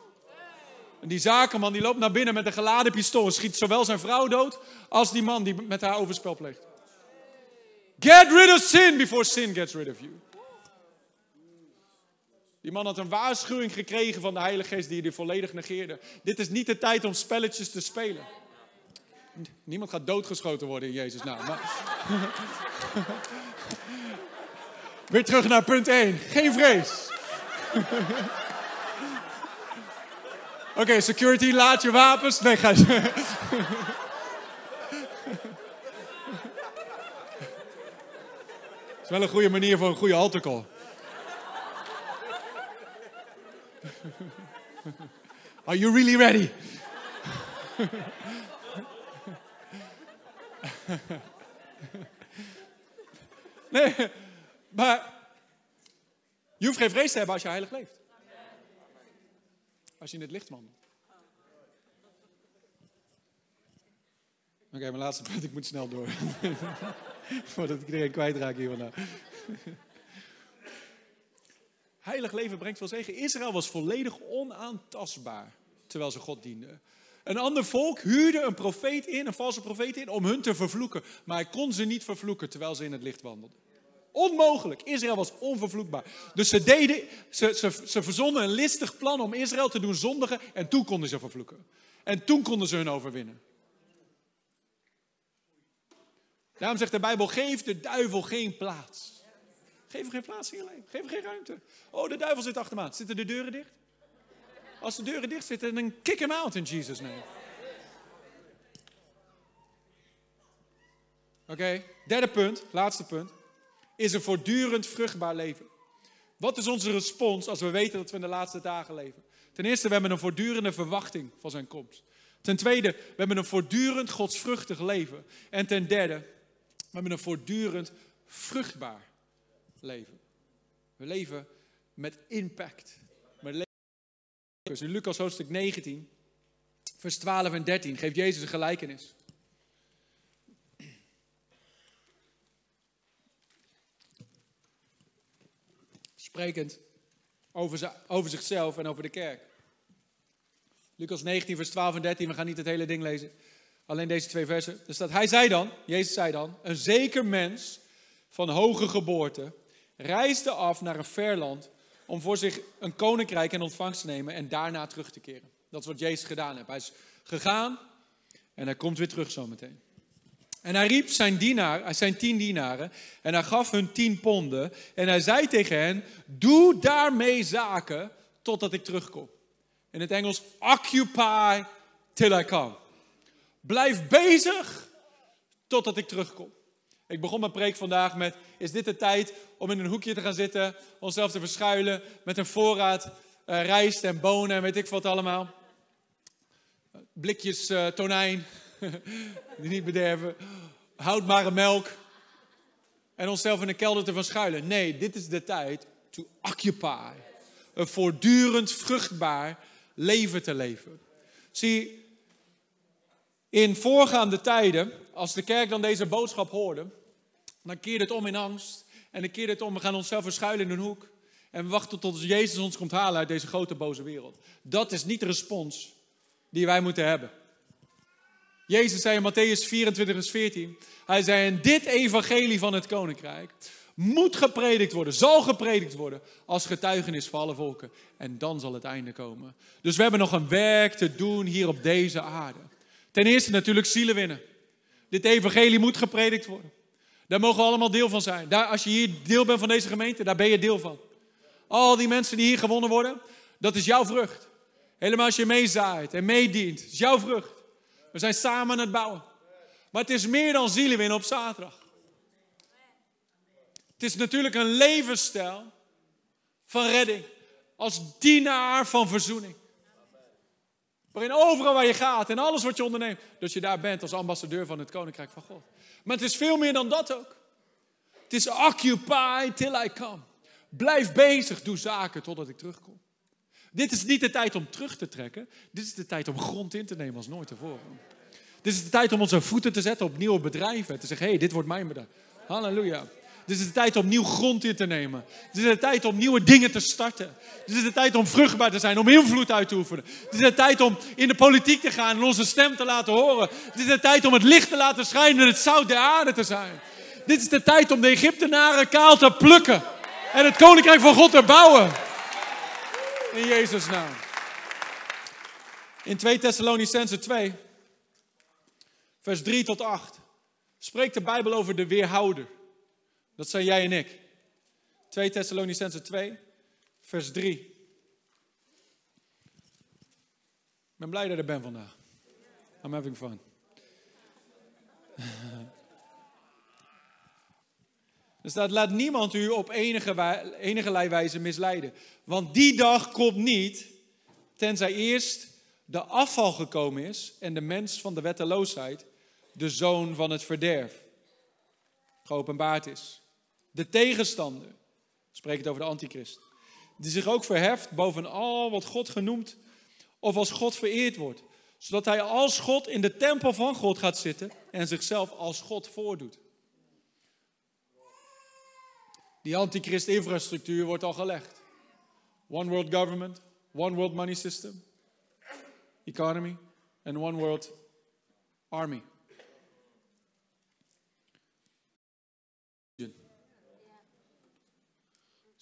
S2: En die zakenman die loopt naar binnen met een geladen pistool en schiet zowel zijn vrouw dood als die man die met haar overspel pleegt. Get rid of sin before sin gets rid of you. Die man had een waarschuwing gekregen van de Heilige Geest die hij volledig negeerde. Dit is niet de tijd om spelletjes te spelen. Niemand gaat doodgeschoten worden in Jezus' naam. Maar... Weer terug naar punt 1. Geen vrees. Oké, security, laat je wapens. Nee, ga je. Is wel een goede manier voor een goede alcohol. Are you really ready? nee, maar je hoeft geen vrees te hebben als je heilig leeft. Als je in het licht wandelt. Oké, mijn laatste punt, ik moet snel door. Voordat ik iedereen kwijtraak hier vandaag. Heilig leven brengt veel zegen. Israël was volledig onaantastbaar terwijl ze God dienden. Een ander volk huurde een profeet in, een valse profeet in, om hun te vervloeken. Maar hij kon ze niet vervloeken terwijl ze in het licht wandelden. Onmogelijk. Israël was onvervloekbaar. Dus ze, deden, ze, ze, ze verzonnen een listig plan om Israël te doen zondigen. En toen konden ze vervloeken. En toen konden ze hun overwinnen. Daarom zegt de Bijbel: geef de duivel geen plaats. Geef hem geen plaats in je. Geef hem geen ruimte. Oh, de duivel zit achter me aan. Zitten de deuren dicht? Als de deuren dicht zitten, dan kick hem out in Jesus' name. Oké, derde punt, laatste punt, is een voortdurend vruchtbaar leven. Wat is onze respons als we weten dat we in de laatste dagen leven? Ten eerste, we hebben een voortdurende verwachting van zijn komst. Ten tweede, we hebben een voortdurend godsvruchtig leven. En ten derde, we hebben een voortdurend vruchtbaar leven. We leven met impact. Dus in Lucas hoofdstuk 19, vers 12 en 13 geeft Jezus een gelijkenis. Sprekend over, over zichzelf en over de kerk. Lucas 19, vers 12 en 13, we gaan niet het hele ding lezen. Alleen deze twee versen. Dus dat hij zei dan, Jezus zei dan, een zeker mens van hoge geboorte reisde af naar een ver land om voor zich een koninkrijk in ontvangst te nemen en daarna terug te keren. Dat is wat Jezus gedaan heeft. Hij is gegaan en hij komt weer terug zometeen. En hij riep zijn, dienaar, zijn tien dienaren en hij gaf hun tien ponden. En hij zei tegen hen, doe daarmee zaken totdat ik terugkom. In het Engels, occupy till I come. Blijf bezig totdat ik terugkom. Ik begon mijn preek vandaag met: Is dit de tijd om in een hoekje te gaan zitten, onszelf te verschuilen met een voorraad uh, rijst en bonen en weet ik wat allemaal? Blikjes uh, tonijn, die niet bederven, houdbare melk en onszelf in de kelder te verschuilen. Nee, dit is de tijd to occupy. Een voortdurend vruchtbaar leven te leven. Zie, in voorgaande tijden, als de kerk dan deze boodschap hoorde, dan keerde het om in angst. En dan keerde het om, we gaan onszelf verschuilen in een hoek. En we wachten tot Jezus ons komt halen uit deze grote boze wereld. Dat is niet de respons die wij moeten hebben. Jezus zei in Matthäus 24, vers 14. Hij zei, en dit evangelie van het koninkrijk moet gepredikt worden, zal gepredikt worden als getuigenis voor alle volken. En dan zal het einde komen. Dus we hebben nog een werk te doen hier op deze aarde. Ten eerste natuurlijk zielen winnen. Dit evangelie moet gepredikt worden. Daar mogen we allemaal deel van zijn. Daar, als je hier deel bent van deze gemeente, daar ben je deel van. Al die mensen die hier gewonnen worden, dat is jouw vrucht. Helemaal als je meezaait en meedient, is jouw vrucht. We zijn samen aan het bouwen. Maar het is meer dan zielen winnen op zaterdag. Het is natuurlijk een levensstijl van redding. Als dienaar van verzoening. Waarin overal waar je gaat en alles wat je onderneemt, dat je daar bent als ambassadeur van het Koninkrijk van God. Maar het is veel meer dan dat ook. Het is occupy till I come. Blijf bezig, doe zaken totdat ik terugkom. Dit is niet de tijd om terug te trekken. Dit is de tijd om grond in te nemen als nooit tevoren. Dit is de tijd om onze voeten te zetten op nieuwe bedrijven. Te zeggen, hé, hey, dit wordt mijn bedrijf. Halleluja. Dit is de tijd om nieuw grond in te nemen. Dit is de tijd om nieuwe dingen te starten. Dit is de tijd om vruchtbaar te zijn, om invloed uit te oefenen. Dit is de tijd om in de politiek te gaan en onze stem te laten horen. Dit is de tijd om het licht te laten schijnen en het zout der aarde te zijn. Dit is de tijd om de Egyptenaren kaal te plukken en het koninkrijk van God te bouwen. In Jezus' naam. In 2 Thessalonicense 2, vers 3 tot 8, spreekt de Bijbel over de weerhouder. Dat zijn jij en ik. 2 Thessalonicense 2, vers 3. Ik ben blij dat ik er ben vandaag. I'm having fun. Staat, laat niemand u op enige, enige wijze misleiden. Want die dag komt niet, tenzij eerst de afval gekomen is en de mens van de wetteloosheid, de zoon van het verderf, geopenbaard is. De tegenstander, spreekt het over de antichrist, die zich ook verheft boven al wat God genoemd of als God vereerd wordt, zodat hij als God in de tempel van God gaat zitten en zichzelf als God voordoet. Die antichrist-infrastructuur wordt al gelegd. One world government, one world money system, economy and one world army. Dus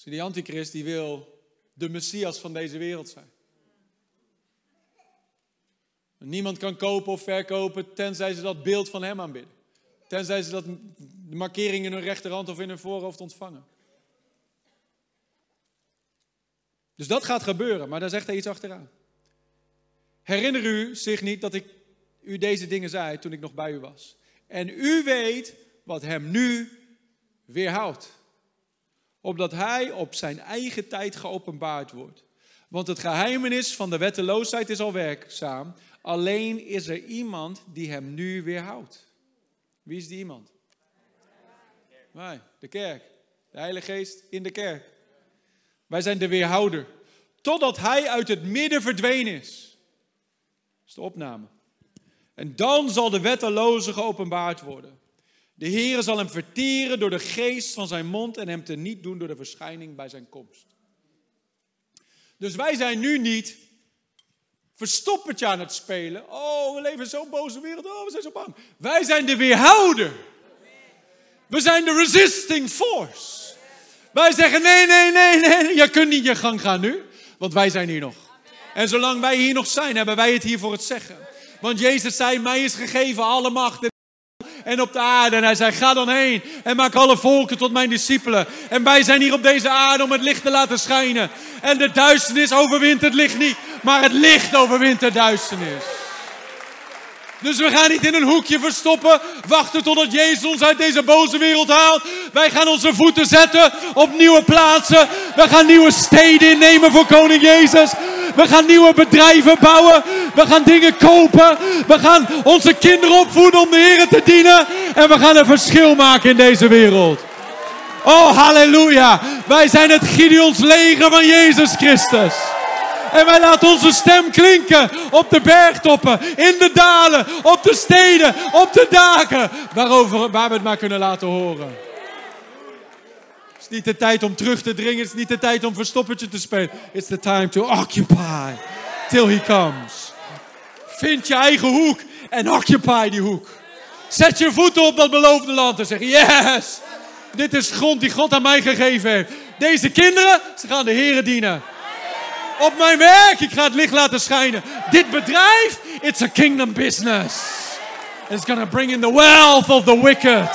S2: die antichrist die wil de messias van deze wereld zijn. Niemand kan kopen of verkopen tenzij ze dat beeld van hem aanbidden. Tenzij ze dat de markering in hun rechterhand of in hun voorhoofd ontvangen. Dus dat gaat gebeuren, maar daar zegt hij iets achteraan. Herinner u zich niet dat ik u deze dingen zei toen ik nog bij u was. En u weet wat hem nu weerhoudt. Opdat hij op zijn eigen tijd geopenbaard wordt. Want het geheimenis van de wetteloosheid is al werkzaam. Alleen is er iemand die hem nu weerhoudt. Wie is die iemand? Wij, de kerk. De Heilige Geest in de kerk. Wij zijn de weerhouder. Totdat hij uit het midden verdwenen is. Dat is de opname. En dan zal de wetteloze geopenbaard worden. De Heere zal hem verteren door de geest van zijn mond en hem te niet doen door de verschijning bij zijn komst. Dus wij zijn nu niet verstoppertje aan het spelen. Oh, we leven in zo'n boze wereld. Oh, we zijn zo bang. Wij zijn de weerhouder. We zijn de resisting force. Wij zeggen nee, nee, nee, nee. Je kunt niet je gang gaan nu. Want wij zijn hier nog. En zolang wij hier nog zijn, hebben wij het hier voor het zeggen. Want Jezus zei, mij is gegeven alle macht en op de aarde. En hij zei, ga dan heen en maak alle volken tot mijn discipelen. En wij zijn hier op deze aarde om het licht te laten schijnen. En de duisternis overwint het licht niet, maar het licht overwint de duisternis. Dus we gaan niet in een hoekje verstoppen, wachten totdat Jezus ons uit deze boze wereld haalt. Wij gaan onze voeten zetten op nieuwe plaatsen. We gaan nieuwe steden innemen voor Koning Jezus. We gaan nieuwe bedrijven bouwen. We gaan dingen kopen. We gaan onze kinderen opvoeden om de Heer te dienen. En we gaan een verschil maken in deze wereld. Oh, halleluja. Wij zijn het Gideons leger van Jezus Christus. En wij laten onze stem klinken op de bergtoppen, in de dalen, op de steden, op de daken. Waarover, waar we het maar kunnen laten horen. Het is niet de tijd om terug te dringen. Het is niet de tijd om verstoppertje te spelen. It's the time to occupy till he comes. Vind je eigen hoek en occupy die hoek. Zet je voeten op dat beloofde land en zeg: Yes, dit is grond die God aan mij gegeven heeft. Deze kinderen, ze gaan de Heeren dienen. Op mijn werk, ik ga het licht laten schijnen. Dit bedrijf, it's a kingdom business. It's gonna bring in the wealth of the wicked.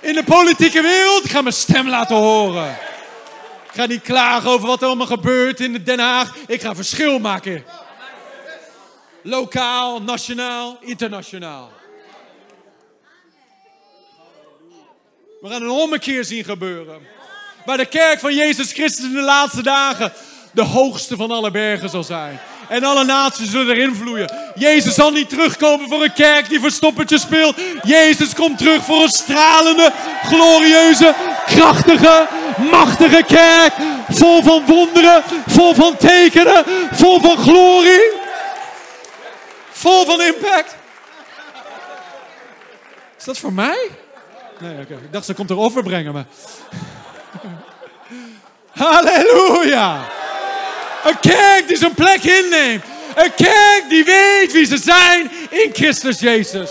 S2: In de politieke wereld, ik ga mijn stem laten horen. Ik ga niet klagen over wat er allemaal gebeurt in Den Haag. Ik ga verschil maken. Lokaal, nationaal, internationaal. We gaan een ommekeer zien gebeuren. Waar de kerk van Jezus Christus in de laatste dagen de hoogste van alle bergen zal zijn. En alle naties zullen erin vloeien. Jezus zal niet terugkomen voor een kerk die verstoppertje speelt. Jezus komt terug voor een stralende, glorieuze, krachtige, machtige kerk. Vol van wonderen, vol van tekenen, vol van glorie. Vol van impact. Is dat voor mij? Nee, oké. Ik dacht, ze komt er offer brengen, maar... Halleluja! Een kerk die zijn plek inneemt. Een kerk die weet wie ze zijn in Christus Jezus.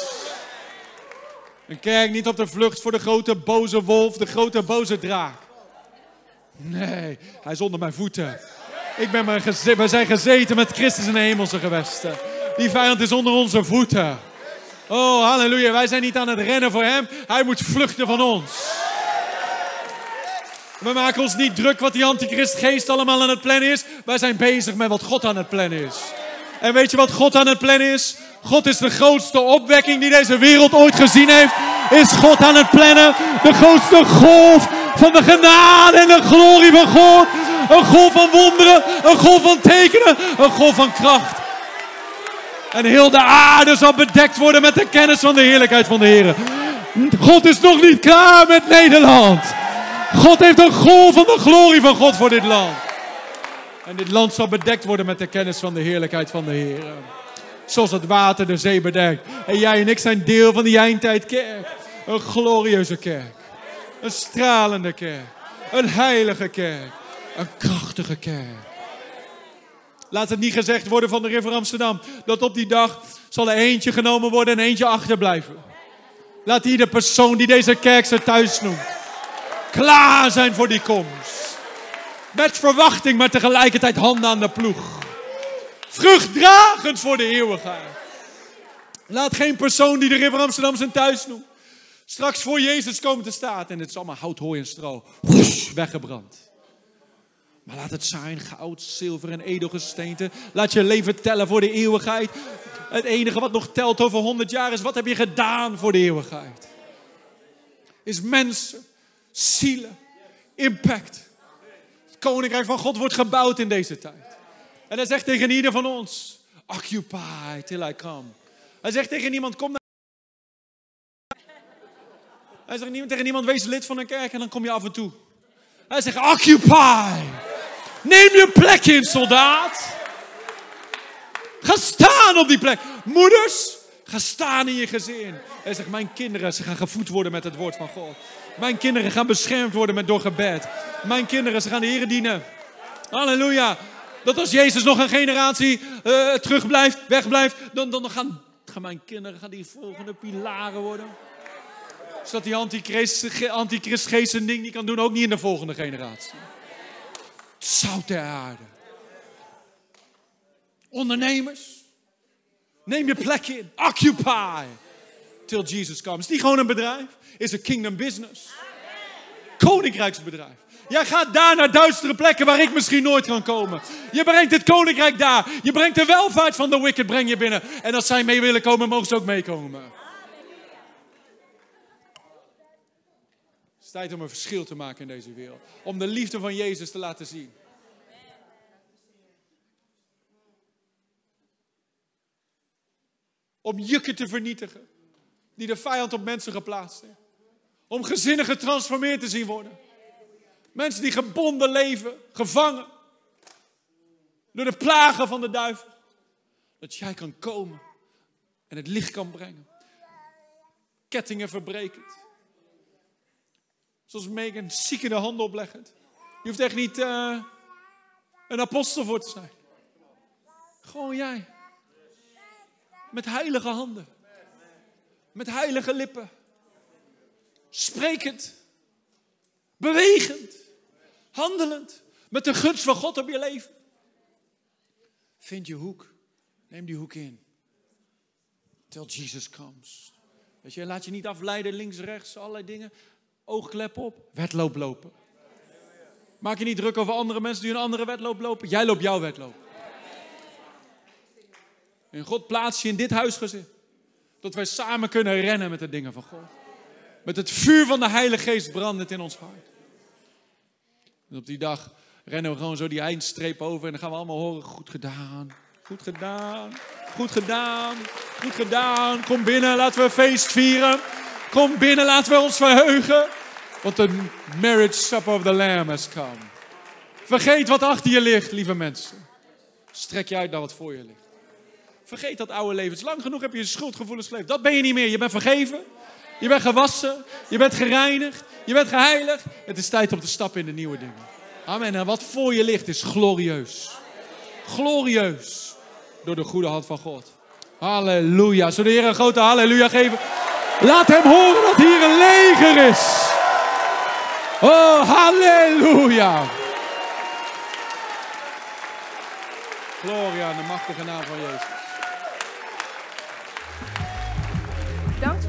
S2: Een kerk niet op de vlucht voor de grote boze wolf, de grote boze draak. Nee, hij is onder mijn voeten. Ik ben maar we zijn gezeten met Christus in de hemelse gewesten. Die vijand is onder onze voeten. Oh, halleluja. Wij zijn niet aan het rennen voor hem. Hij moet vluchten van ons. We maken ons niet druk wat die antichristgeest allemaal aan het plannen is. Wij zijn bezig met wat God aan het plannen is. En weet je wat God aan het plannen is? God is de grootste opwekking die deze wereld ooit gezien heeft. Is God aan het plannen? De grootste golf van de genade en de glorie van God. Een golf van wonderen, een golf van tekenen, een golf van kracht. En heel de aarde zal bedekt worden met de kennis van de heerlijkheid van de Heer. God is nog niet klaar met Nederland. God heeft een golf van de glorie van God voor dit land. En dit land zal bedekt worden met de kennis van de heerlijkheid van de Heer. Zoals het water de zee bedekt. En jij en ik zijn deel van die eindtijdkerk. Een glorieuze kerk. Een stralende kerk. Een heilige kerk. Een krachtige kerk. Laat het niet gezegd worden van de River Amsterdam. Dat op die dag zal er eentje genomen worden en eentje achterblijven. Laat ieder persoon die deze kerk zijn thuis noemt. Klaar zijn voor die komst. Met verwachting, maar tegelijkertijd handen aan de ploeg. Vruchtdragend voor de eeuwigheid. Laat geen persoon die de River Amsterdam zijn thuis noemt. Straks voor Jezus komen te staan. En het is allemaal hout, hooi en stro. Weggebrand. Maar laat het zijn goud, zilver en edelgesteente. Laat je leven tellen voor de eeuwigheid. Het enige wat nog telt over 100 jaar is wat heb je gedaan voor de eeuwigheid. Is mensen, zielen, impact. Het koninkrijk van God wordt gebouwd in deze tijd. En hij zegt tegen ieder van ons: Occupy till I come. Hij zegt tegen niemand: Kom naar. Hij zegt tegen niemand: Wees lid van een kerk en dan kom je af en toe. Hij zegt: Occupy. Neem je plek in, soldaat. Ga staan op die plek. Moeders, ga staan in je gezin. Hij zegt, mijn kinderen, ze gaan gevoed worden met het woord van God. Mijn kinderen gaan beschermd worden met door gebed. Mijn kinderen, ze gaan de Heer dienen. Halleluja. Dat als Jezus nog een generatie uh, terugblijft, wegblijft, dan, dan gaan, gaan mijn kinderen gaan die volgende pilaren worden. Zodat die antichrist, antichristgeest ding niet kan doen, ook niet in de volgende generatie. Zout der aarde. Ondernemers, neem je plek in. Occupy till Jesus comes. Is niet gewoon een bedrijf, is een kingdom business. Koninkrijksbedrijf. Jij gaat daar naar duistere plekken waar ik misschien nooit kan komen. Je brengt het koninkrijk daar. Je brengt de welvaart van de wicked breng je binnen. En als zij mee willen komen, mogen ze ook meekomen. Het is tijd om een verschil te maken in deze wereld. Om de liefde van Jezus te laten zien. Om jukken te vernietigen. Die de vijand op mensen geplaatst heeft. Om gezinnen getransformeerd te zien worden. Mensen die gebonden leven, gevangen. Door de plagen van de duivel. Dat jij kan komen en het licht kan brengen. Kettingen verbrekend. Zoals Megan, ziek in de handen opleggend. Je hoeft echt niet uh, een apostel voor te zijn. Gewoon jij. Met heilige handen. Met heilige lippen. Sprekend. Bewegend. Handelend. Met de gunst van God op je leven. Vind je hoek. Neem die hoek in. Till Jesus comes. Weet je, laat je niet afleiden links, rechts, allerlei dingen. Oogklep op. Wedloop lopen. Maak je niet druk over andere mensen die een andere wedloop lopen. Jij loopt jouw wedloop. En God plaatst je in dit huisgezin. Dat wij samen kunnen rennen met de dingen van God. Met het vuur van de Heilige Geest brandend in ons hart. En op die dag rennen we gewoon zo die eindstreep over. En dan gaan we allemaal horen, goed gedaan. Goed gedaan. Goed gedaan. Goed gedaan. Kom binnen, laten we feest vieren. Kom binnen, laten we ons verheugen. Want de marriage supper of the lamb has come. Vergeet wat achter je ligt, lieve mensen. Strek je uit naar wat voor je ligt. Vergeet dat oude leven. Lang genoeg heb je je schuldgevoelens geleefd. Dat ben je niet meer. Je bent vergeven. Je bent gewassen. Je bent gereinigd. Je bent geheiligd. Het is tijd om te stappen in de nieuwe dingen. Amen. En wat voor je ligt is glorieus. Glorieus. Door de goede hand van God. Halleluja. Zullen de Heer een grote halleluja geven? Laat hem horen dat hier een leger is. Oh, halleluja. Gloria aan de machtige naam van Jezus.